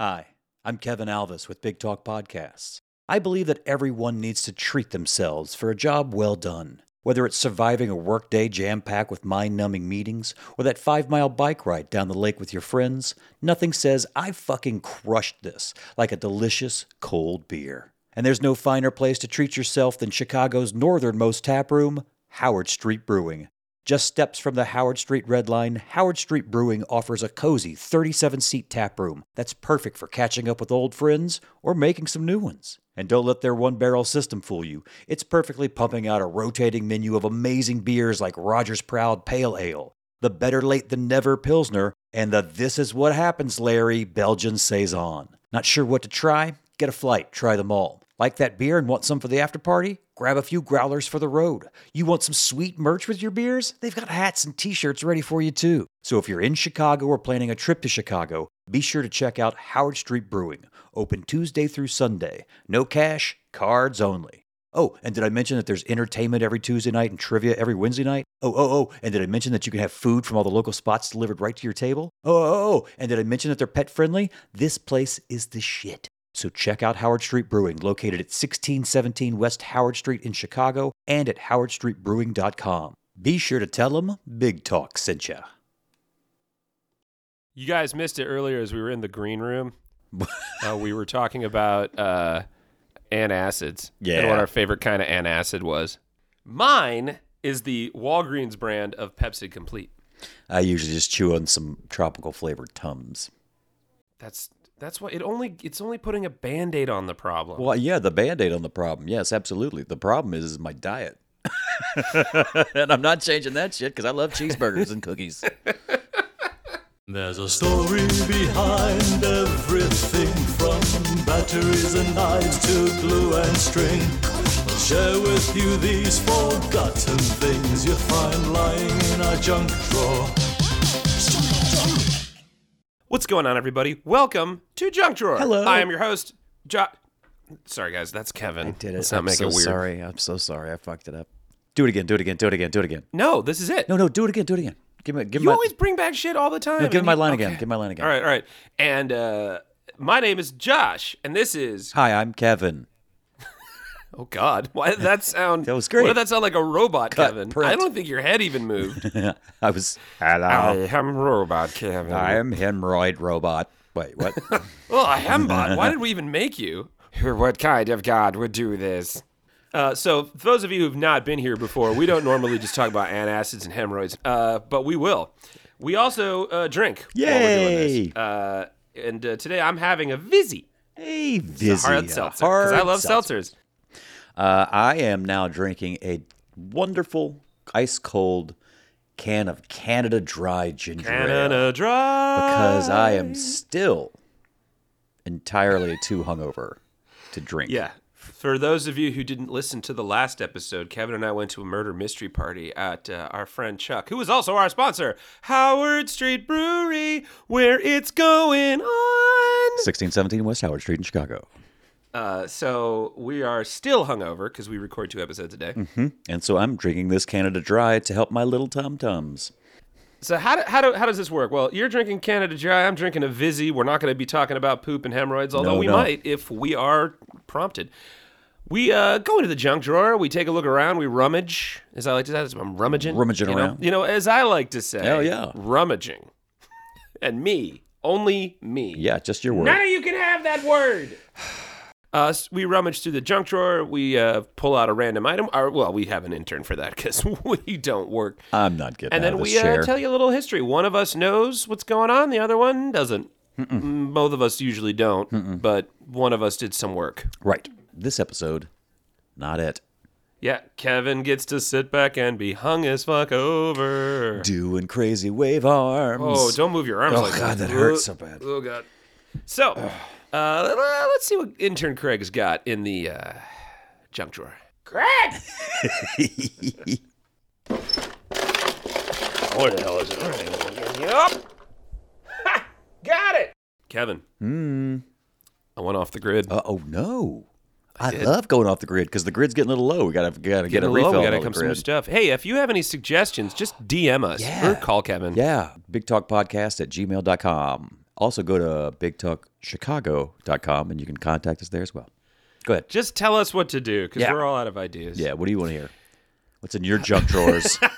Hi, I'm Kevin Alvis with Big Talk Podcasts. I believe that everyone needs to treat themselves for a job well done. Whether it's surviving a workday jam packed with mind numbing meetings or that five mile bike ride down the lake with your friends, nothing says, I fucking crushed this like a delicious cold beer. And there's no finer place to treat yourself than Chicago's northernmost tap room, Howard Street Brewing. Just steps from the Howard Street Red Line, Howard Street Brewing offers a cozy 37 seat tap room that's perfect for catching up with old friends or making some new ones. And don't let their one barrel system fool you. It's perfectly pumping out a rotating menu of amazing beers like Roger's Proud Pale Ale, the Better Late Than Never Pilsner, and the This Is What Happens Larry Belgian Saison. Not sure what to try? Get a flight, try them all. Like that beer and want some for the after party? Grab a few growlers for the road. You want some sweet merch with your beers? They've got hats and t shirts ready for you too. So if you're in Chicago or planning a trip to Chicago, be sure to check out Howard Street Brewing, open Tuesday through Sunday. No cash, cards only. Oh, and did I mention that there's entertainment every Tuesday night and trivia every Wednesday night? Oh, oh, oh, and did I mention that you can have food from all the local spots delivered right to your table? Oh, oh, oh, and did I mention that they're pet friendly? This place is the shit. So check out Howard Street Brewing, located at 1617 West Howard Street in Chicago and at howardstreetbrewing.com. Be sure to tell them Big Talk sent you. You guys missed it earlier as we were in the green room. uh, we were talking about uh, antacids and what our favorite kind of antacid was. Mine is the Walgreens brand of Pepcid Complete. I usually just chew on some tropical flavored Tums. That's that's why it only it's only putting a band-aid on the problem. Well, yeah, the band aid on the problem. Yes, absolutely. The problem is, is my diet. and I'm not changing that shit because I love cheeseburgers and cookies. There's a story behind everything from batteries and knives to glue and string. We'll share with you these forgotten things you find lying in our junk drawer. What's going on, everybody? Welcome to Junk Drawer. Hello. I am your host, Jo. Sorry, guys, that's Kevin. I did it. Let's not I'm make so it weird. sorry. I'm so sorry. I fucked it up. Do it again. Do it again. Do it again. Do it again. No, this is it. No, no. Do it again. Do it again. Give me. Give You me. always bring back shit all the time. No, give me and my you- line again. Give me my line again. All right, all right. And uh, my name is Josh, and this is. Hi, I'm Kevin. Oh God, why did that sound? That was great. Why did that sound like a robot, Cut, Kevin? print. I don't think your head even moved. I was. Hello. am robot, Kevin. I am hemorrhoid robot. Wait, what? Oh, a hembot. Why did we even make you? What kind of God would do this? Uh, so, for those of you who've not been here before, we don't normally just talk about antacids and hemorrhoids, uh, but we will. We also uh, drink while we're doing this. Uh, and uh, today I'm having a Vizzy. hey, a Vizzy. hard a seltzer. Because I love seltzer. seltzers. Uh, I am now drinking a wonderful ice cold can of Canada Dry ginger ale Canada Dry. because I am still entirely too hungover to drink. Yeah. For those of you who didn't listen to the last episode, Kevin and I went to a murder mystery party at uh, our friend Chuck, who is also our sponsor, Howard Street Brewery, where it's going on. 1617 West Howard Street in Chicago. Uh, so we are still hungover because we record two episodes a day. And so I'm drinking this Canada Dry to help my little tum tums. So how do, how do, how does this work? Well, you're drinking Canada Dry. I'm drinking a Vizzy. We're not going to be talking about poop and hemorrhoids, although No, we no. might if we are prompted. We uh, go into the junk drawer. We take a look around. We rummage, as I like to say. I'm rummaging. Rummaging you know? around. You know, as I like to say. Hell yeah. Rummaging. and me, only me. Yeah, just your word. None of you can have that word. Uh, we rummage through the junk drawer. We uh, pull out a random item. Or, well, we have an intern for that because we don't work. I'm not getting And then we uh, tell you a little history. One of us knows what's going on, the other one doesn't. Mm, Both of us usually don't, but one of us did some work. right. This episode, not it. Yeah, Kevin gets to sit back and be hung as fuck over. Doing crazy wave arms. Oh, don't move your arms Oh, like God, that. that hurts so bad. Oh, God. So, uh, let- let's see what intern Craig's got in the uh, junk drawer. Craig! what the hell is it? Yup! Ha! Got it! Kevin. Hmm. I went off the grid. Uh, oh no. I, did. love going off the grid because the grid's getting a little low. We gotta gotta get a Getting refill. low, we gotta come some new stuff. Hey, if you have any suggestions, just DM us Yeah. or call Kevin. Yeah, Big Talk Podcast at gmail.com. Also, go to bigtalkchicago.com and you can contact us there as well. Go ahead. Just tell us what to do because Yeah. we're all out of ideas. Yeah, what do you want to hear? What's in your junk drawers?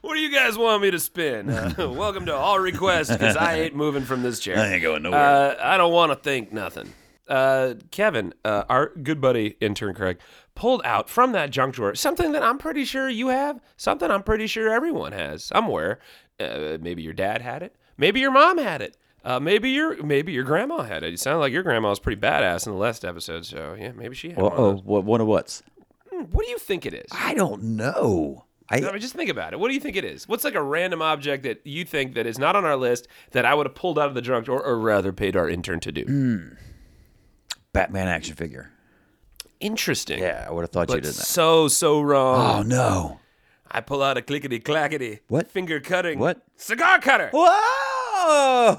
What do you guys want me to spin? Uh, welcome to all requests because I ain't moving from this chair. I ain't going nowhere. Uh, I don't want to think nothing. Uh, Kevin, uh, our good buddy intern Craig, pulled out from that junk drawer something that I'm pretty sure you have, something I'm pretty sure everyone has somewhere. Uh, maybe your dad had it, maybe your mom had it, uh, maybe your maybe your grandma had it. It sounded like your grandma was pretty badass in the last episode, so yeah, maybe she had well, one. Of oh, those. what, one of what's? What do you think it is? I don't know. I, I mean, just think about it. What do you think it is? What's like a random object that you think that is not on our list that I would have pulled out of the junk drawer, or rather paid our intern to do? Hmm. Batman action figure. Interesting. Yeah, I would have thought you But did that. so so wrong. Oh no! I pull out a clickety clackety. What? Finger cutting. What? Cigar cutter. Whoa!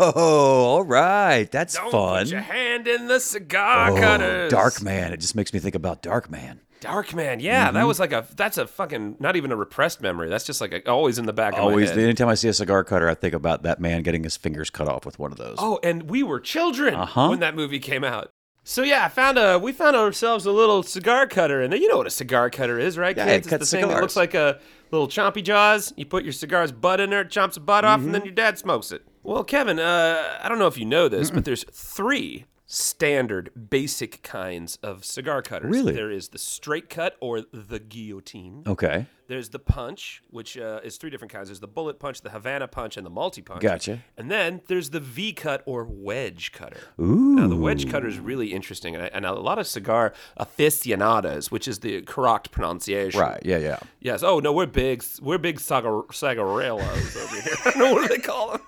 All right, that's Don't fun. put your hand in the cigar Oh, cutters. Darkman. It just makes me think about Darkman. Dark man. Yeah, Mm-hmm. that was like a. That's a fucking. Not even a repressed memory. That's just like a, always in the back of Always, my head. anytime I see a cigar cutter, I think about that man getting his fingers cut off with one of those. Oh, and we were children Uh-huh. when that movie came out. So yeah, I found a we found ourselves a little cigar cutter, and you know what a cigar cutter is, right, Yeah, kids? it it's cuts the thing that looks like a little chompy jaws. You put your cigar's butt in there, it chomps the butt off, Mm-hmm. and then your dad smokes it. Well, Kevin, uh, I don't know if you know this, but there's three standard basic kinds of cigar cutters. Really? There is the straight cut or the guillotine. Okay, There's the punch, which uh, is three different kinds. There's the bullet punch, the Havana punch, and the multi punch. Gotcha. And then there's the V cut or wedge cutter. Ooh. Now, the wedge cutter is really interesting, and, I, and a lot of cigar aficionados, which is the correct pronunciation. right? Yeah, yeah. Yes. Oh no, we're big. We're big sagarellos over here. I don't know what do they call them.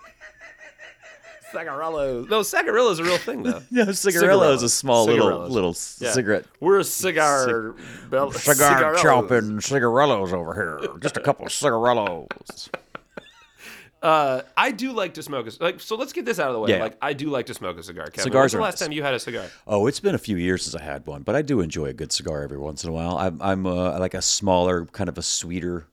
Sagarellos. No, sagarillo's is a real thing though. No, cigarillo is a small little Cigarillos. little Yeah. cigarette. We're a cigar. bel- Cigar cigarellos. chopping cigarillos over here. Just a couple of cigarillos. Uh, I do like to smoke a like. So let's get this out of the way. Yeah. Like, I do like to smoke a cigar. Kevin. Cigars When's the are last nice. time you had a cigar? Oh, it's been a few years since I had one, but I do enjoy a good cigar every once in a while. I'm, I'm uh, I like a smaller, kind of a sweeter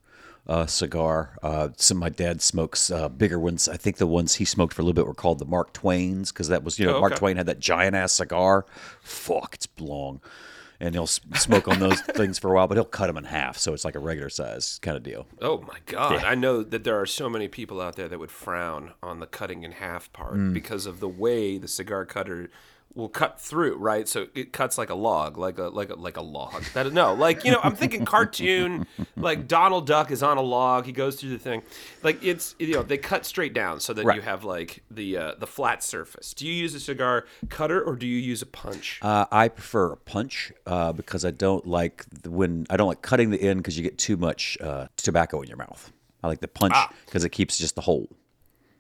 uh, cigar. Uh, some of my dad smokes uh, bigger ones. I think the ones he smoked for a little bit were called the Mark Twains because that was, you know, Oh, Mark. Twain had that giant ass cigar. Fuck, it's long. And he'll smoke on those things for a while, but he'll cut them in half, so it's like a regular size kind of deal. Oh my God! I know that there are so many people out there that would frown on the cutting in half part Mm. because of the way the cigar cutter will cut through. Right, so it cuts like a log, like a like a like a log. That no, like you know, I'm thinking cartoon, like Donald Duck is on a log. He goes through the thing, like it's you know they cut straight down so that Right. you have like the uh, the flat surface. Do you use a cigar cutter or do you use a punch? Uh, I prefer a punch uh, because I don't like the, when I don't like cutting the end because you get too much uh, tobacco in your mouth. I like the punch Ah. because it keeps just the whole.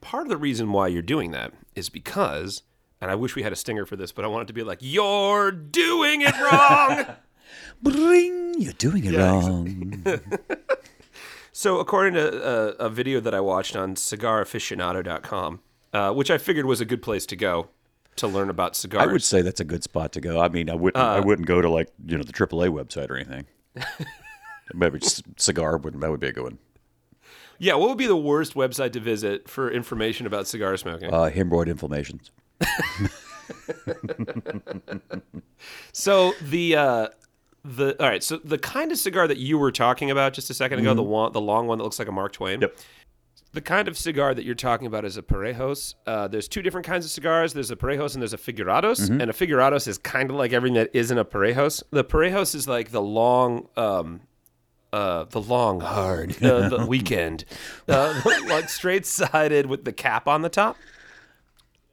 part of the reason why you're doing that is because, and I wish we had a stinger for this, but I want it to be like, you're doing it wrong. Bring, you're doing it wrong. so, according to a, a video that I watched on cigaraficionado.com, uh, which I figured was a good place to go to learn about cigars. I would say that's a good spot to go. I mean, I wouldn't. I wouldn't go to like you know the AAA website or anything. Maybe just cigar wouldn't. That would be a good one. yeah, what would be the worst website to visit for information about cigar smoking? Uh, hemorrhoid inflammations. So the uh, the all right, so the kind of cigar that you were talking about just a 2nd ago, the one, the long one that looks like a Mark Twain. Mm-hmm. Yep. The kind of cigar that you're talking about is a Parejos. Uh, there's two different kinds of cigars. There's a Parejos and there's a Figurados. Mm-hmm. And a Figurados is kind of like everything that isn't a Parejos. The Parejos is like the long, um, uh, the long hard, the weekend, uh, like straight sided with the cap on the top.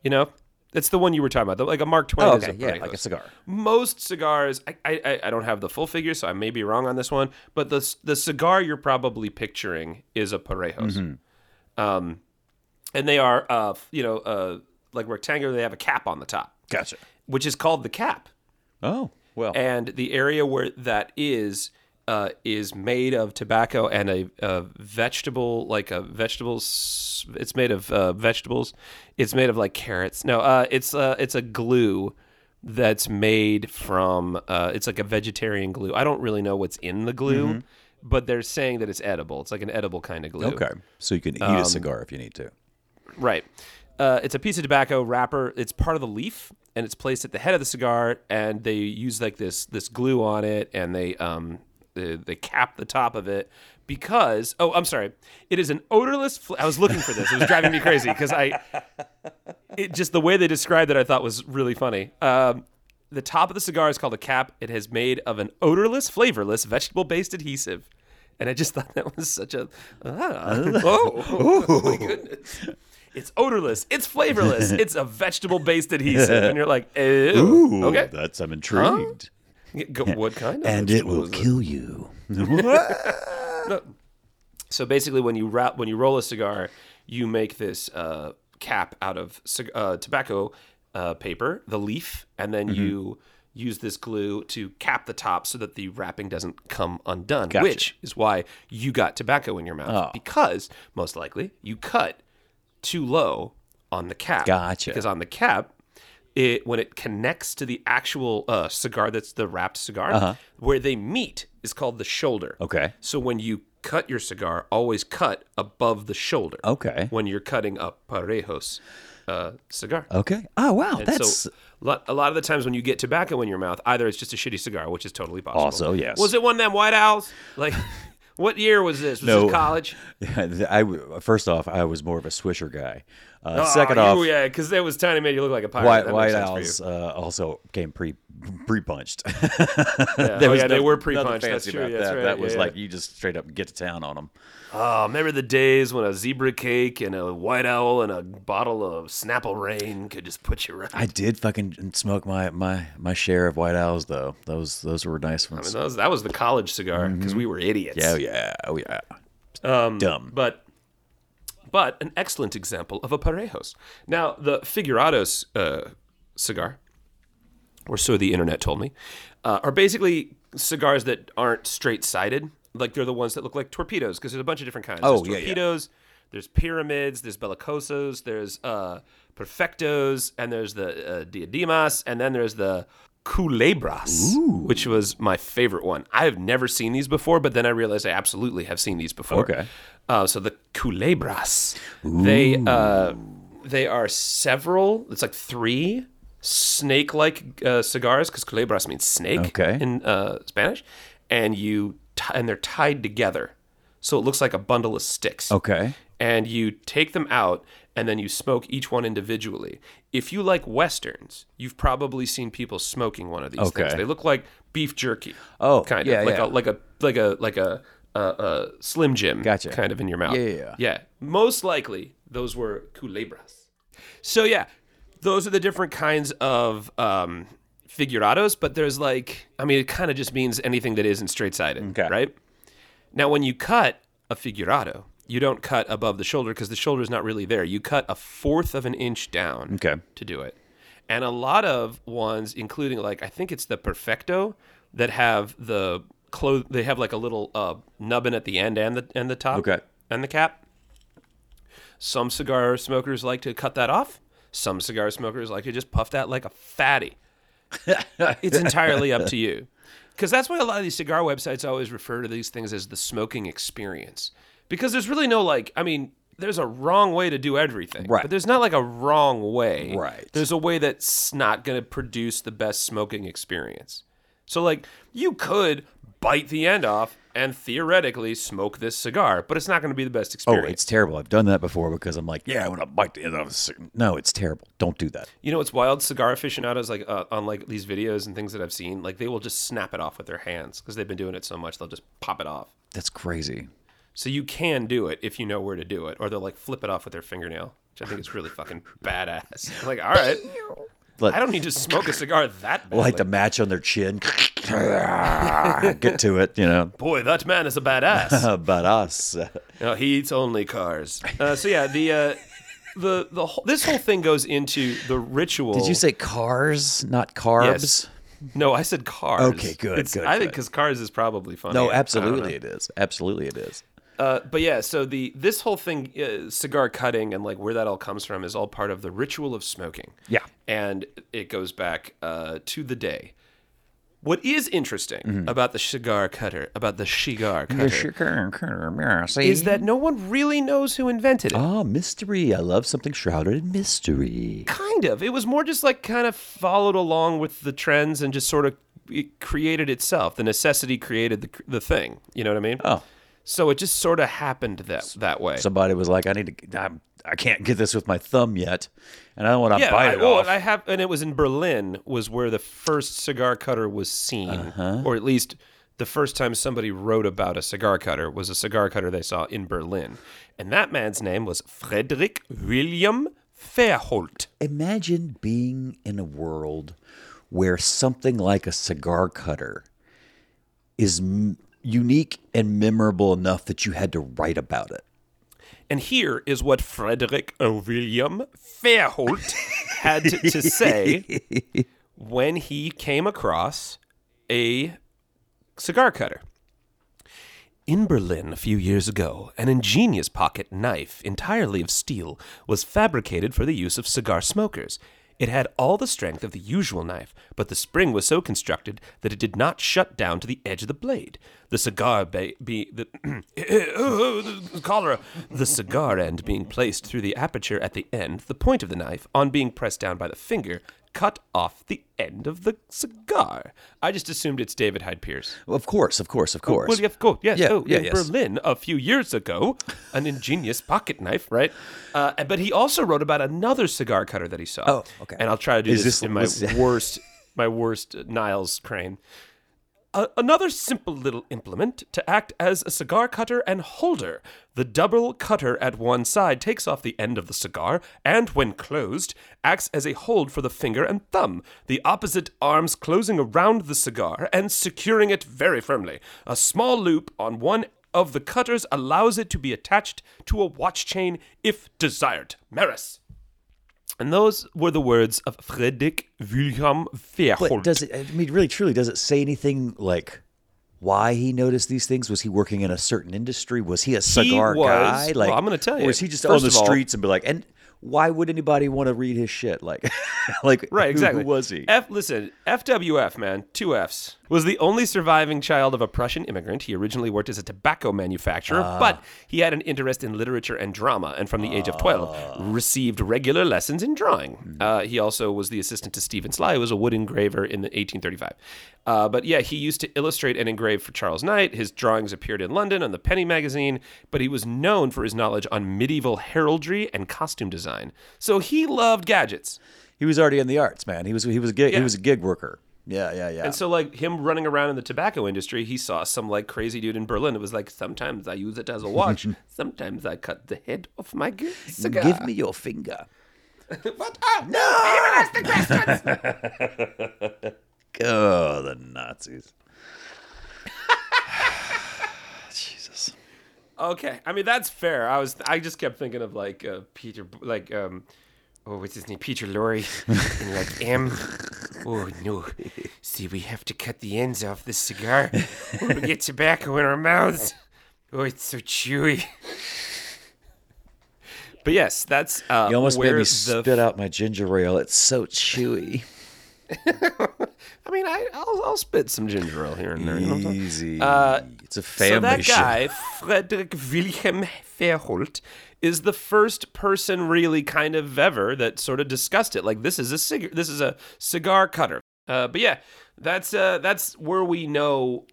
You know, it's the one you were talking about, the- like a Mark Twain. Oh, is okay, a yeah, like a cigar. Most cigars, I, I I- I don't have the full figure, so I may be wrong on this one. But the the cigar you're probably picturing is a Parejos, Mm-hmm. um, and they are uh you know uh like rectangular. They have a cap on the top, Gotcha. which is called the cap, Oh well. and the area where that is. Uh, is made of tobacco and a, a vegetable, like a vegetables. It's made of uh, vegetables. It's made of like carrots. No, uh, it's uh, it's a glue that's made from uh, it's like a vegetarian glue. I don't really know what's in the glue, but they're saying that it's edible. It's like an edible kind of glue. okay, so you can eat a cigar if you need to. Right. uh, it's a piece of tobacco wrapper. It's part of the leaf, and it's placed at the head of the cigar. And they use like this this glue on it, and they um they, they cap the top of it because oh I'm sorry, it is an odorless. Fl- I was looking for this. It was driving me crazy because I it just the way they described it I thought was really funny. Um, the top of the cigar is called a cap. it has made of an odorless, flavorless, vegetable-based adhesive. And I just thought that was such a ah, oh, oh my goodness. It's odorless. It's flavorless. It's a vegetable-based adhesive, and you're like, ew. okay, that's I'm intrigued. Go- what kind of? And it will kill you. So basically, when you wrap, when you roll a cigar, you make this uh, cap out of uh, tobacco uh, paper, the leaf, and then Mm-hmm. you use this glue to cap the top so that the wrapping doesn't come undone. Gotcha. Which is why you got tobacco in your mouth Oh. because most likely you cut too low on the cap. Gotcha. Because on the cap. It, when it connects to the actual uh, cigar that's the wrapped cigar, where they meet is called the shoulder. Uh-huh. Okay. So when you cut your cigar, always cut above the shoulder. Okay. When you're cutting a parejos uh, cigar. Okay. Oh wow, And that's so a lot of the times when you get tobacco in your mouth, either it's just a shitty cigar, which is totally possible. Also, yes. Was it one of them White Owls? Like, what year was this? Was No. this college? I first off, I was more of a Swisher guy. Uh, Oh, second you- off, yeah, because it was tiny made you look like a pirate. White, White makes sense for Owls uh, also came pre pre punched. Yeah. Oh, yeah, they were pre-punched. That's true. about That's that. right. That was Yeah, like you just straight up get to town on them. Oh, remember the days when a zebra cake and a white owl and a bottle of Snapple Rain could just put you right? I did fucking smoke my my my share of White Owls though. Those those were nice I ones. mean, that was, that was the college cigar because we were idiots. yeah, oh yeah, oh yeah. Um, Dumb. But but an excellent example of a parejos. Now the Figurados uh, cigar, or so the internet told me, uh, are basically cigars that aren't straight sided. Like they're the ones that look like torpedoes because there's a bunch of different kinds. Oh, there's yeah, yeah. There's pyramids. There's bellicosos. There's uh, perfectos, and there's the uh, diademas, and then there's the culebras, which was my favorite one. I have never seen these before, but then I realized I absolutely have seen these before. Okay. Uh, so the culebras, they uh, they are several. It's like three snake-like uh, cigars because culebras means snake Okay. in uh, Spanish, and you t- and they're tied together, so it looks like a bundle of sticks. Okay. And you take them out and then you smoke each one individually. If you like westerns, you've probably seen people smoking one of these things. They look like beef jerky. Oh, kind yeah, of like yeah. a like a like a like a uh, uh, Slim Jim Gotcha. kind of in your mouth. Yeah, yeah, yeah. Yeah. Most likely, those were culebras. So yeah, those are the different kinds of um, figurados. But there's like, I mean, it kind of just means anything that isn't straight sided, Okay. right? Now, when you cut a figurado, you don't cut above the shoulder because the shoulder is not really there. You cut a fourth of an inch down Okay. to do it. And a lot of ones, including like I think it's the Perfecto, that have the clothes. They have like a little uh, nubbin at the end and the and the top. Okay. And the cap. Some cigar smokers like to cut that off. Some cigar smokers like to just puff that like a fatty. it's entirely up to you. Because that's why a lot of these cigar websites always refer to these things as the smoking experience. Because there's really no like, I mean, there's a wrong way to do everything. Right. But there's not like a wrong way. Right. There's a way that's not going to produce the best smoking experience. So, like, you could bite the end off and theoretically smoke this cigar, but it's not going to be the best experience. Oh, it's terrible. I've done that before because I'm like, yeah, I want to bite the end of this. No, it's terrible. Don't do that. You know what's wild? Cigar aficionados, like uh, on like these videos and things that I've seen, like they will just snap it off with their hands because they've been doing it so much. They'll just pop it off. That's crazy. So you can do it if you know where to do it, or they'll like flip it off with their fingernail, which I think is really fucking badass. like, all right, But I don't need to smoke a cigar that badly. like the match on their chin. Get to it, you know. Boy, that man is a badass. About us. No, he eats only cars. Uh, so yeah, the uh, the the whole, this whole thing goes into the ritual. Did you say cars, not carbs? Yes. No, I said cars. Okay, good, It's- good, I think because cars is probably funny. No, I- I don't absolutely it is. Absolutely it is. Uh, but yeah, so the this whole thing, uh, cigar cutting and like where that all comes from, is all part of the ritual of smoking. Yeah. and it goes back uh, to the day What is interesting about the cigar cutter, about the cigar cutter, is that no one really knows who invented it. Ah, mystery. I love something shrouded in mystery. Kind of. It was more just like kind of followed along with the trends and just sort of it created itself. The necessity created the the thing. You know what I mean? Oh. So it just sort of happened that that way. Somebody was like, I need to, I'm, I can't get this with my thumb yet. And I don't want to yeah, bite I, it well, off. I have, and it was in Berlin was where the first cigar cutter was seen, Uh-huh. or at least the first time somebody wrote about a cigar cutter was a cigar cutter they saw in Berlin, and that man's name was Frederick William Fairholt. Imagine being in a world where something like a cigar cutter is m- unique and memorable enough that you had to write about it. And here is what Frederick William Fairholt had to, to say when he came across a cigar cutter. In Berlin a few years ago, an ingenious pocket knife, entirely of steel, was fabricated for the use of cigar smokers. It had all the strength of the usual knife, but the spring was so constructed that it did not shut down to the edge of the blade. The cigar be the, the cholera, the cigar end being placed through the aperture at the end, the point of the knife, on being pressed down by the finger, cut off the end of the cigar. I just assumed it's David Hyde Pierce. Of course, of course, of course. Well, of course, yes. Yeah, oh, yeah, in yes. Berlin a few years ago, an ingenious pocket knife, right? Uh, but he also wrote about another cigar cutter that he saw. Oh, okay. And I'll try to do Is this, this- in my worst, my worst Niles Crane. Another simple little implement to act as a cigar cutter and holder. The double cutter at one side takes off the end of the cigar and, when closed, acts as a hold for the finger and thumb, the opposite arms closing around the cigar and securing it very firmly. A small loop on one of the cutters allows it to be attached to a watch chain if desired. Maris. And those were the words of Frederick Wilhelm Fairholt. But does it, I mean, really, truly, does it say anything like why he noticed these things? Was he working in a certain industry? Was he a cigar was- guy? well, Like, I'm gonna tell Or you. was he just on the all- streets and be like, and why would anybody want to read his shit? Like, like, Right, who- exactly. Who was he? F, listen, FWF, man, two Fs, was the only surviving child of a Prussian immigrant. He originally worked as a tobacco manufacturer, Ah. but he had an interest in literature and drama, and from the age of 12, Ah. received regular lessons in drawing. Hmm. Uh, he also was the assistant to Stephen Sly, who was a wood engraver in the 1835. Uh, but yeah, he used to illustrate and engrave for Charles Knight. His drawings appeared in London on the Penny magazine, but he was known for his knowledge on medieval heraldry and costume design. So he loved gadgets. He was already in the arts, man. He was he was a gig, Yeah. he was a gig worker. Yeah, yeah, yeah. And so, like him running around in the tobacco industry, he saw some like crazy dude in Berlin. It was like sometimes I use it as a watch, sometimes I cut the head off my g- cigar. Give me your finger. what? Oh, no! Even ask the questions. Oh, the Nazis. Jesus. okay, I mean that's fair. I was, I just kept thinking of like uh, Peter, like um, oh, what's his name? Peter Lorre, and like M. Oh no! See, we have to cut the ends off this cigar. or we get tobacco in our mouths. Oh, it's so chewy. But yes, that's uh, You almost made me the spit out my ginger ale. It's so chewy. I mean, I, I'll, I'll spit some ginger ale here and there. You know what I'm saying? Easy. Uh, it's a family. So that show. guy, Frederick Wilhelm Fairholt, is the first person really kind of ever that sort of discussed it. Like this is a cigar, this is a cigar cutter. Uh, but yeah, that's uh, that's where we know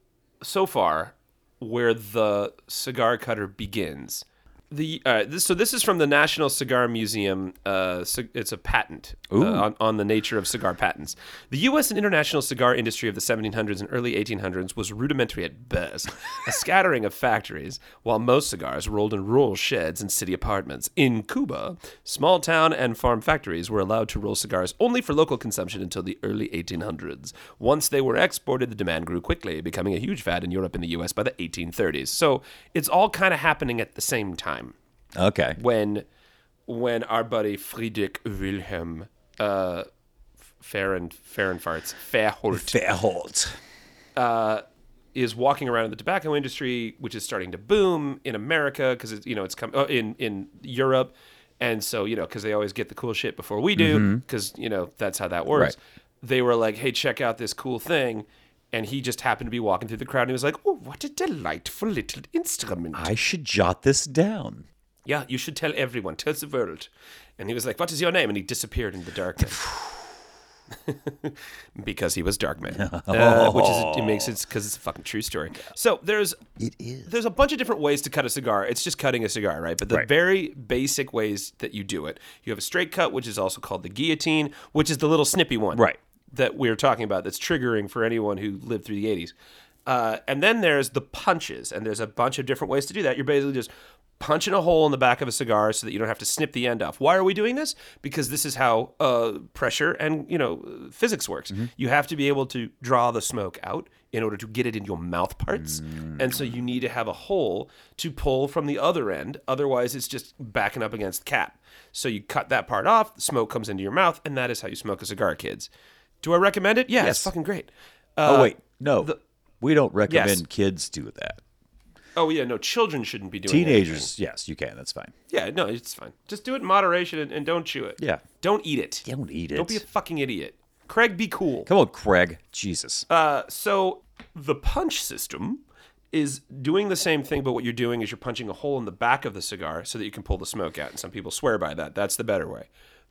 so far where the cigar cutter begins. The uh, this, so this is from the National Cigar Museum. Uh, it's a patent uh, on, on the nature of cigar patents. The U.S. and international cigar industry of the 1700s and early 1800s was rudimentary at best, a scattering of factories, while most cigars rolled in rural sheds and city apartments. In Cuba, small town and farm factories were allowed to roll cigars only for local consumption until the early 1800s. Once they were exported, the demand grew quickly, becoming a huge fad in Europe and the U.S. by the 1830s. So it's all kind of happening at the same time Okay. when when our buddy Friedrich Wilhelm uh Feren Ferenfarts Fairholt Fairholt. is walking around in the tobacco industry, which is starting to boom in America because it's you know it's come uh, in in Europe, and so you know because they always get the cool shit before we do because you know that's how that works. Right. They were like, hey, check out this cool thing. and he just happened to be walking through the crowd and he was like, "Oh, what a delightful little instrument." I should jot this down. Yeah, you should tell everyone, tell the world. And he was like, "What is your name?" And he disappeared in the darkness. because he was Darkman, uh, which is it makes sense because it's a fucking true story. So there's It is. there's a bunch of different ways to cut a cigar. It's just cutting a cigar, right? But the Right. very basic ways that you do it, you have a straight cut, which is also called the guillotine, which is the little snippy one, Right. That we are talking about. That's triggering for anyone who lived through the '80s. Uh, and then there's the punches, and there's a bunch of different ways to do that. You're basically just punching a hole in the back of a cigar so that you don't have to snip the end off. Why are we doing this? Because this is how uh, pressure and you know physics works. You have to be able to draw the smoke out in order to get it in your mouth parts, and so you need to have a hole to pull from the other end. Otherwise, it's just backing up against the cap. So you cut that part off, the smoke comes into your mouth, and that is how you smoke a cigar, kids. Do I recommend it? Yeah, Yes. it's fucking great. oh Uh, wait, no, the- we don't recommend Yes. kids do that. Oh yeah, no, children shouldn't be doing anything. Teenagers, yes, you can. That's fine. Yeah, no, it's fine. Just do it in moderation and, and don't chew it. Yeah. Don't eat it. Don't eat it. Don't be a fucking idiot. Craig, be cool. Come on, Craig. Jesus. Uh, so the punch system is doing the same thing, but what you're doing is you're punching a hole in the back of the cigar so that you can pull the smoke out. And some people swear by that. That's the better way.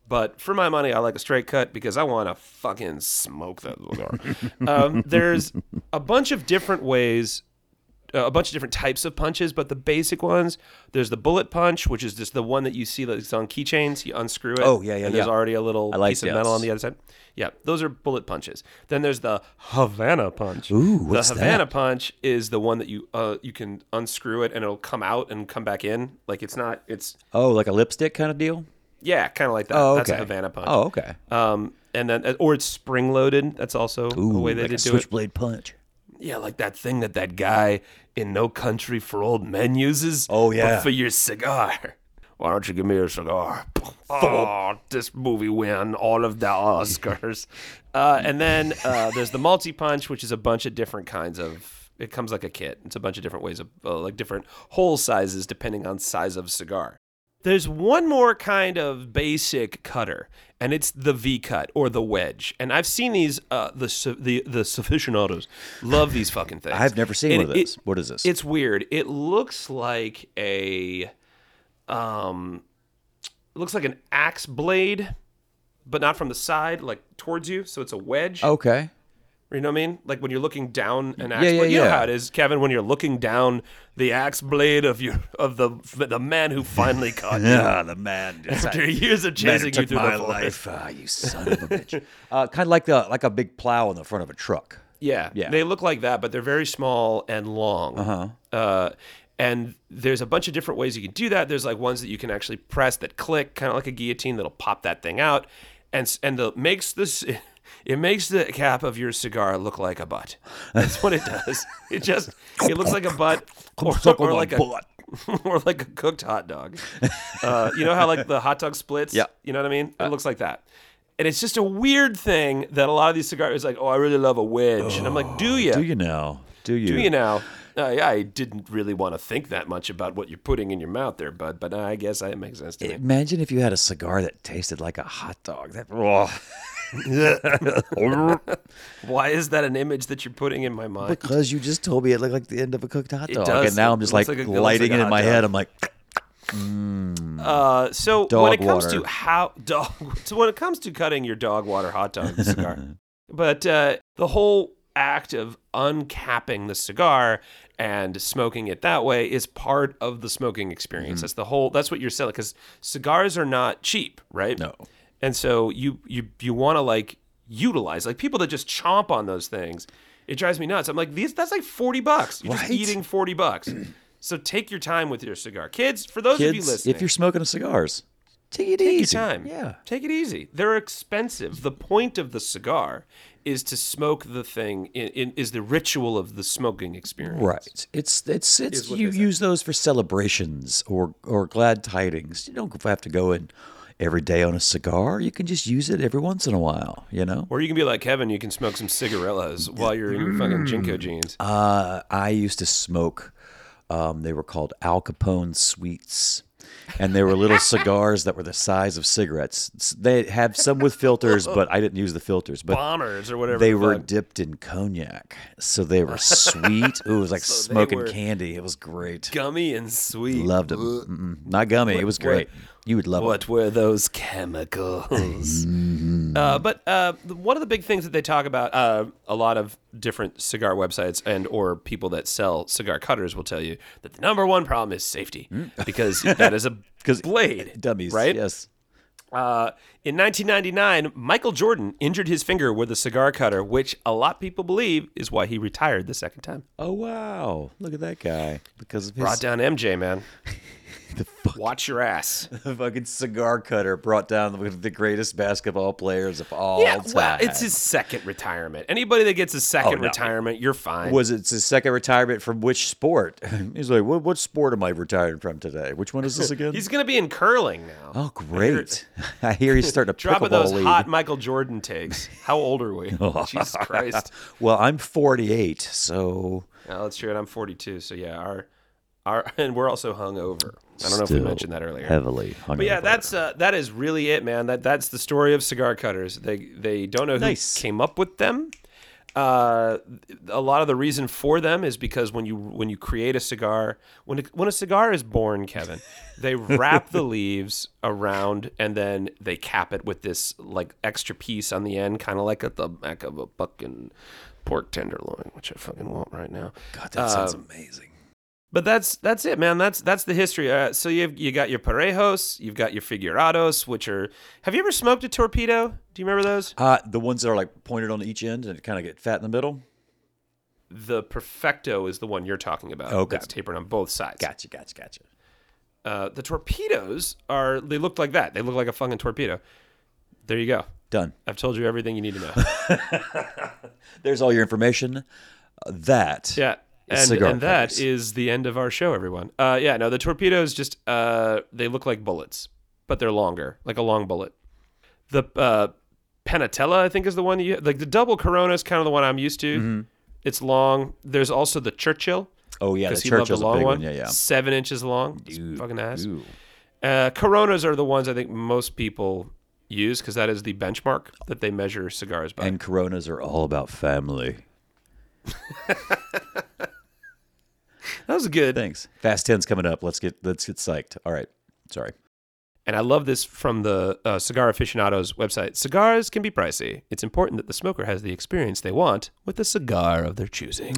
But for my money, I like a straight cut because I want to fucking smoke that cigar. um, there's a bunch of different ways uh, a bunch of different types of punches, but the basic ones there's the bullet punch, which is just the one that you see that's on keychains. You unscrew it. Oh, yeah, yeah, And there's already a little like piece of metal on the other side. Yeah, those are bullet punches. Then there's the Havana punch. Ooh, what's the Havana that? punch is the one that you uh, you can unscrew it and it'll come out and come back in. Like it's not. It's Oh, like a lipstick kind of deal. yeah, kind of like that. Oh, okay. That's a Havana punch. Oh, okay. Um, and then uh, or it's spring loaded. That's also Ooh, a way they like a did do it. switchblade punch. Yeah, like that thing that that guy in No Country for Old Men uses. Oh, yeah. for your cigar. Why don't you give me a cigar? Oh, this movie win all of the Oscars. uh, and then uh, there's the multi punch, which is a bunch of different kinds of. It comes like a kit. It's a bunch of different ways of uh, like different hole sizes depending on size of cigar. There's one more kind of basic cutter, and it's the V cut or the wedge. And I've seen these. Uh, the the the aficionados love these fucking things. I've never seen And one of it- those. what is this? It's weird. It looks like a, um, looks like an axe blade, but not from the side, like towards you. So it's a wedge. okay. You know what I mean? Like when you're looking down an axe Yeah, yeah, blade. You know yeah. how it is, Kevin, when you're looking down the axe blade of your of the the man who finally caught you. Yeah, the man. After years of chasing you through my the life. Ah, you son of a bitch. uh, kind of like the like a big plow on the front of a truck. Yeah, Yeah. They look like that, but they're very small and long. Uh-huh. and there's a bunch of different ways you can do that. There's like ones that you can actually press that click, kind of like a guillotine that'll pop that thing out, and and the makes this. It makes the cap of your cigar look like a butt. That's what it does. It just it looks like a butt, or, or like a butt. or like a cooked hot dog. Uh, you know how like the hot dog splits? Yeah. Uh, You know what I mean? It looks like that. And it's just a weird thing that a lot of these cigars like, oh, I really love a wedge, and I'm like, do you? Do you know? Do you? Do you now? Uh, yeah, I didn't really want to think that much about what you're putting in your mouth there, bud. But I guess that makes sense to me. Imagine if you had a cigar that tasted like a hot dog. That oh, Why is that an image that you're putting in my mind? because you just told me it looked like the end of a cooked hot It dog, does. and now I'm just like, like a- lighting like it in my dog. head. I'm like, Uh, so when it comes water. to how dog, so when it comes to cutting your dog water hot dog cigar, but uh, the whole act of uncapping the cigar and smoking it that way is part of the smoking experience. Mm-hmm. That's the whole. That's what you're selling because cigars are not cheap, right? No. And so you you you want to like utilize like people that just chomp on those things. It drives me nuts. I'm like, these that's like forty bucks. You're just eating forty bucks. so take your time with your cigar, kids. For those of you listening, if you're smoking cigars, take it Take easy. your time. Yeah. Take it easy. They're expensive. The point of the cigar is to smoke the thing in, in is the ritual of the smoking experience. Right. It's it's it's you use those for celebrations or or glad tidings. You don't have to go in every day on a cigar. You can just use it every once in a while. You know. Or you can be like Kevin, you can smoke some cigarillas while you're in your fucking JNCO jeans. Uh, I used to smoke. Um, they were called Al Capone sweets. and they were little cigars that were the size of cigarettes. They have some with filters, but I didn't use the filters. But Bombers or whatever. they the were fuck. dipped in cognac, so they were sweet. Ooh, it was like So smoking candy. It was great. gummy and sweet. Loved. Mm-mm. Not gummy. it was great. You would love What it. were those chemicals? uh, but uh, one of the big things that they talk about, uh, a lot of different cigar websites and or people that sell cigar cutters will tell you that the number one problem is safety because that is a blade, Dummies, right? Yes. Uh, in 1999, Michael Jordan injured his finger with a cigar cutter, which a lot of people believe is why he retired the second time. Oh wow! Look at that guy. Because of his Brought down MJ, man. the, fuck, Watch your ass. the fucking cigar cutter brought down the, the greatest basketball players of all Yeah, time. well, it's his second retirement. Anybody that gets a second Oh, no. retirement, you're fine. Was it his second retirement from which sport? He's like, what, what sport am I retiring from today? Which one is this again? He's going to be in curling now. oh, great! I hear he's starting Dropping pickleball those league. hot Michael Jordan takes. How old are we? Jesus Christ. well, I'm 48, so Yeah, that's true. And I'm 42. So yeah, our our and we're also hungover. I don't know if we mentioned that earlier. Heavily. But yeah, that's uh, that is really it, man. That that's the story of cigar cutters. They they don't know who Nice. came up with them. Uh, a lot of the reason for them is because when you when you create a cigar, when a, when a cigar is born, Kevin, they wrap the leaves around and then they cap it with this like extra piece on the end, kind of like at the back of a fucking pork tenderloin, which I fucking want right now. God, that sounds um, amazing. But that's that's it, man. That's that's the history. Uh, so you you got your parejos, you've got your figurados, which are. Have you ever smoked a torpedo? Do you remember those? Uh, the ones that are like pointed on each end and kind of get fat in the middle. The perfecto is the one you're talking about. Okay. That's tapered on both sides. Gotcha, gotcha, gotcha. Uh, the torpedoes are. They look like that. They look like a fucking torpedo. There you go. Done. I've told you everything you need to know. There's all your information. Uh, that Yeah. And, and that is the end of our show, everyone. Uh, yeah, no, the torpedoes just uh, they look like bullets, but they're longer, like a long bullet. The uh, Panatella, I think, is the one you like. The double Corona is kind of the one I'm used to. Mm-hmm. It's long. There's also the Churchill Oh yeah, the loved the Churchill's a long big one. one. Yeah, yeah. Seven inches long. Ooh, fucking ass. ooh. Uh, Coronas are the ones I think most people use because that is the benchmark that they measure cigars by. And Coronas are all about family. that was good. Thanks. Fast Ten's coming up. Let's get let's get psyched. All right. Sorry. And I love this from the uh, Cigar Aficionados website. Cigars can be pricey. It's important that the smoker has the experience they want with the cigar of their choosing.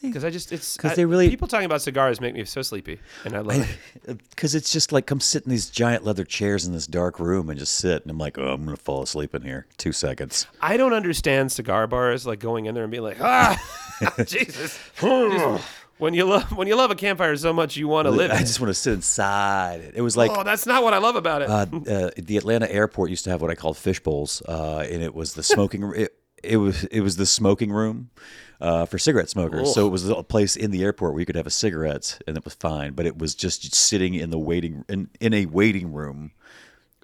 Because I just, it's 'Cause I- they really- people talking about cigars make me so sleepy, and I love it. Because it's just like come sit in these giant leather chairs in this dark room and just sit. And I'm like, oh, I'm gonna fall asleep in here. Two seconds. I don't understand cigar bars like going in there and being like, ah, Jesus. Just- when you love when you love a campfire so much, you want to live. I just want to sit inside it. It was like oh, that's not what I love about it. uh, uh, the Atlanta airport used to have what I called fish bowls, uh, and it was the smoking. It, it was it was the smoking room uh, for cigarette smokers. So it was a place in the airport where you could have a cigarette, and it was fine. But it was just sitting in the waiting in, in a waiting room,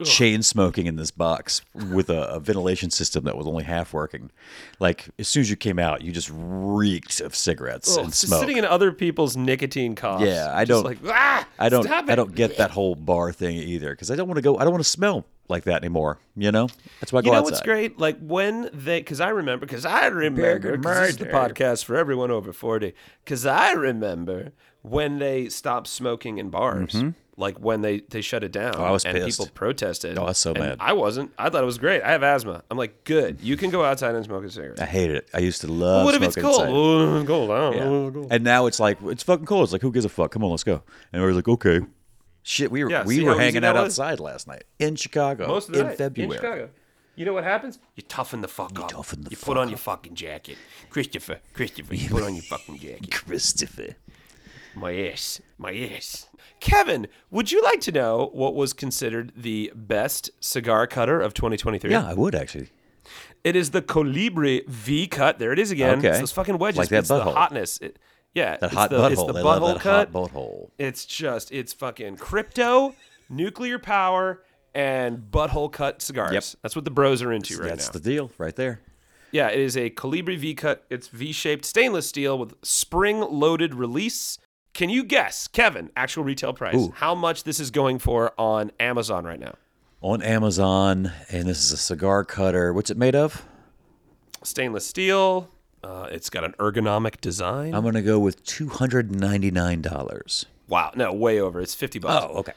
chain smoking in this box with a, a ventilation system that was only half working. Like as soon as you came out, you just reeked of cigarettes Ugh, and smoke. sitting in other people's nicotine coughs. Yeah, I Just don't- Like, ah, I don't. Stop I don't get that whole bar thing either because I don't want to go. I don't want to smell like that anymore. You know, that's why I go You know outside. what's great? Like when they, because I remember, because I remember, in 'cause this is the podcast for everyone over 40, because I remember when they stopped smoking in bars. Like when they, they shut it down. Oh, I was and pissed. people protested. Oh, I was so mad. I wasn't. I thought it was great. I have asthma. I'm like, good. You can go outside and smoke a cigarette. I hated it. I used to love. what if it's cold? inside. Oh, cold. I don't Yeah. know. Cold. And now it's like it's fucking cold. It's like who gives a fuck? Come on, let's go. And we were like, okay. Shit, we were Yeah, we were hanging out outside last night in Chicago Most of the in night, February. in Chicago. You know what happens? You toughen the fuck up. toughen the you fuck put on up. your fucking jacket, Christopher. Christopher, you put on your fucking jacket. Christopher. My ass. My ass. Kevin, would you like to know what was considered the best cigar cutter of 2023? Yeah, I would actually. It is the Colibri V cut. There it is again. Okay. It's those fucking wedges. Like that it's the butthole. hotness. It- yeah. That it's hot the, butthole. It's the they butthole love that cut. hot butthole. It's just, it's fucking crypto, nuclear power, and butthole cut cigars. Yep. That's what the bros are into right That's now. That's the deal right there. Yeah, it is a Colibri V cut. It's V shaped stainless steel with spring loaded release, Can you guess, Kevin, actual retail price? How much this is going for on Amazon right now? On Amazon, and this is a cigar cutter. What's it made of? Stainless steel. Uh, it's got an ergonomic design. I'm gonna go with two hundred ninety nine dollars. wow, no, way over. It's fifty bucks. Oh, okay.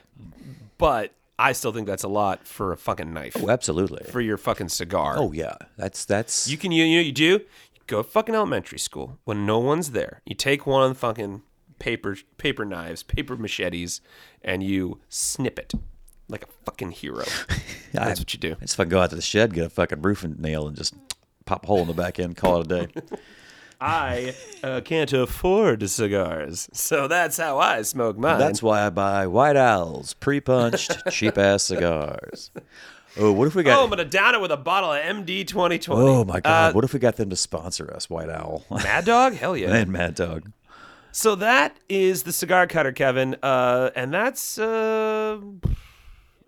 But I still think that's a lot for a fucking knife Oh, absolutely. for your fucking cigar. Oh yeah, that's that's. You can you, you know you do? You go to fucking elementary school when no one's there. You take one fucking paper paper knives, paper machetes, and you snip it like a fucking hero. That's what you do. I just fucking go out to the shed, get a fucking roofing nail, and just pop a hole in the back end, call it a day. I uh, can't afford cigars, so that's how I smoke mine. That's why I buy White Owls, pre-punched, cheap ass cigars. Oh, what if we got? Oh, I'm gonna down it with a bottle of MD 2020. Oh, my god! Uh, what if we got them to sponsor us, White Owl Mad Dog? Hell yeah. and Mad Dog? So that is the cigar cutter, Kevin, uh, and that's uh,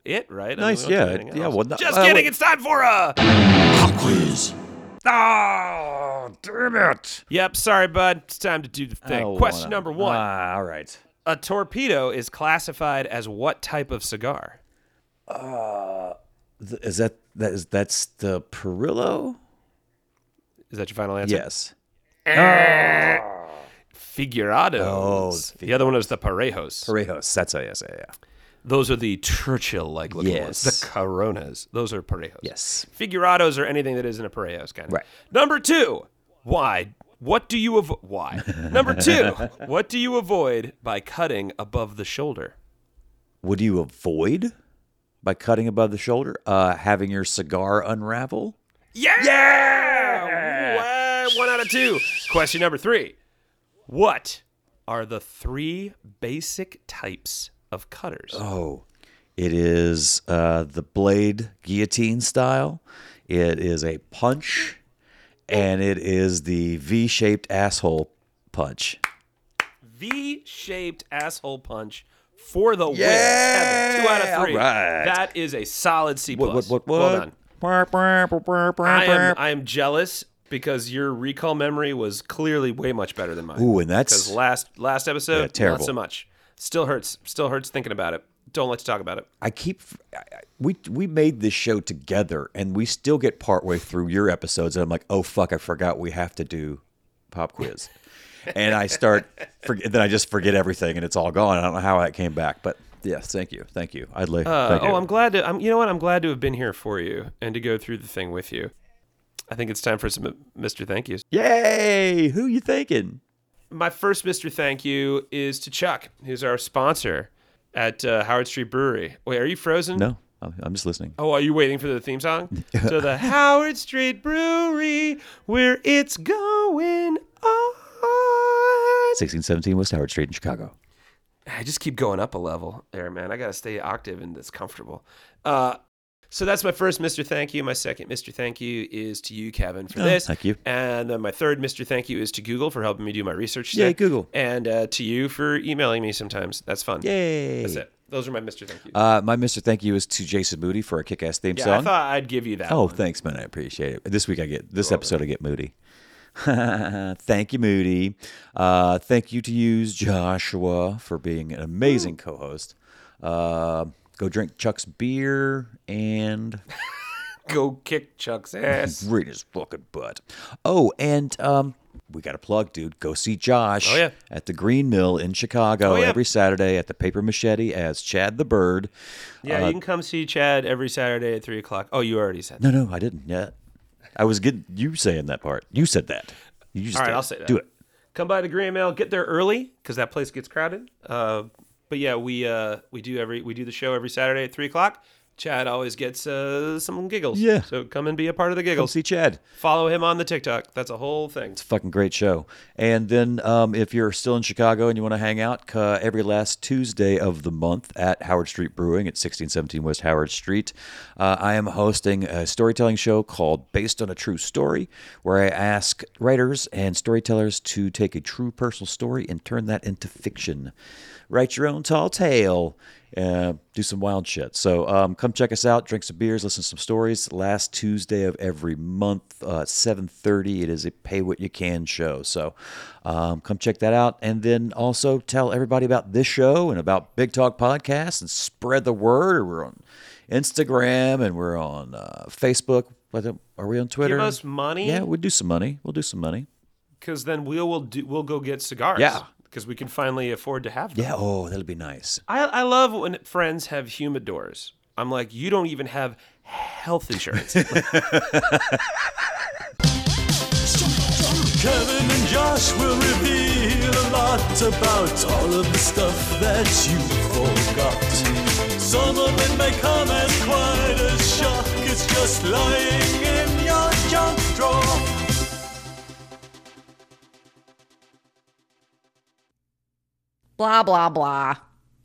it, right? Nice, we don't do yeah, yeah, well, no- just uh, kidding. wait. It's time for a. Quiz. Oh, damn it! Yep, sorry, bud. It's time to do the thing. Question wanna- number one: Ah, all right. A torpedo is classified as what type of cigar? Th- Is that that is that's the Perillo? Is that your final answer? Yes. Figurados. Oh, the other one is the Parejos. Parejos. That's you say it. Yeah. Those are the Churchill-like looking ones. The Coronas. Those are Parejos. Yes. Figurados are anything that isn't a Parejos kind of. Right. Number two, why? What do you avoid? Why? Number two, what do you avoid by cutting above the shoulder? What do you avoid by cutting above the shoulder? Uh, having your cigar unravel. Yeah! Yeah! One out of two. Question number three. What are the three basic types of cutters? Oh, it is uh, the blade guillotine style. It is a punch, and it is the V-shaped asshole punch. V-shaped asshole punch for the Yeah! win. Kevin, two out of three. Right. That is a solid C What? plus. What? What? Well What? done. I am I am jealous because your recall memory was clearly way much better than mine. Ooh, and because that's last last episode, Yeah, terrible. not so much. Still hurts. Still hurts thinking about it. Don't let you talk about it. I keep we we made this show together, and we still get partway through your episodes, and I'm like, oh fuck, I forgot we have to do pop quiz, and I start forget, then I just forget everything, and it's all gone. I don't know how that came back, but yes, thank you, thank you. I'd like. Uh, thank you. oh, I'm glad to. I'm, you know what? I'm glad to have been here for you and to go through the thing with you. I think it's time for some Mr. Thank Yous. Yay! Who are you thinking? My first Mr. Thank You is to Chuck, who's our sponsor at uh, Howard Street Brewery. Wait, are you frozen? No, I'm just listening. Oh, are you waiting for the theme song? so the Howard Street Brewery, where it's going on. 1617 West Howard Street in Chicago. I just keep going up a level there, man. I gotta stay octave and it's comfortable. Uh, so that's my first Mr. Thank You. My second Mr. Thank You is to you, Kevin, for Oh, this. thank you. And then my third Mr. Thank You is to Google for helping me do my research. Today. Yay, Google. And uh, to you for emailing me sometimes. That's fun. Yay! That's it. Those are my Mr. Thank You. Uh, my Mr. Thank you is to Jason Moody for a kick-ass theme yeah, song. I thought I'd give you that. Oh, one. thanks, man. I appreciate it. This week I get this episode I get Moody. thank you, Moody. Uh, thank you to use Joshua for being an amazing co-host. Uh, go drink Chuck's beer and Go kick Chuck's ass. read his fucking butt. Oh, and um, we got a plug, dude. Go see Josh Oh, yeah. at the Green Mill in Chicago Oh, yeah. every Saturday at the Paper Machete as Chad the Bird. Yeah, Uh, you can come see Chad every Saturday at three o'clock. Oh, you already said. No, no, I didn't yet. I was getting you saying that part. You said that. You just All right. I'll say that. Do it. Come by the Green Mill. Get there early because that place gets crowded. Uh, but yeah, we uh, we do every we do the show every Saturday at three o'clock. Chad always gets uh, some giggles. Yeah. So come and be a part of the Come giggles. see Chad. Follow him on the TikTok. That's a whole thing. It's a fucking great show. And then um, if you're still in Chicago and you want to hang out uh, every last Tuesday of the month at Howard Street Brewing at 1617 West Howard Street, uh, I am hosting a storytelling show called Based on a True Story, where I ask writers and storytellers to take a true personal story and turn that into fiction. Write your own tall tale uh, do some wild shit. So um, come check us out, drink some beers, listen to some stories. Last Tuesday of every month, uh, seven thirty. It is a pay what you can show. So um, come check that out, and then also tell everybody about this show and about Big Talk Podcast, and spread the word. We're on Instagram and we're on uh, Facebook. Are we on Twitter? Give us money. Yeah, we'll do some money. We'll do some money. Because then we'll we'll do we'll go get cigars. Yeah. Because we can finally afford to have them. Yeah. Oh, that'll be nice. I, I love when friends have humidors. I'm like, you don't even have health insurance. Kevin and Josh will reveal a lot about all of the stuff that you forgot. Some of it may come as quite a shock. It's just lying in your junk drawer. Blah, blah, blah.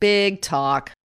Big talk.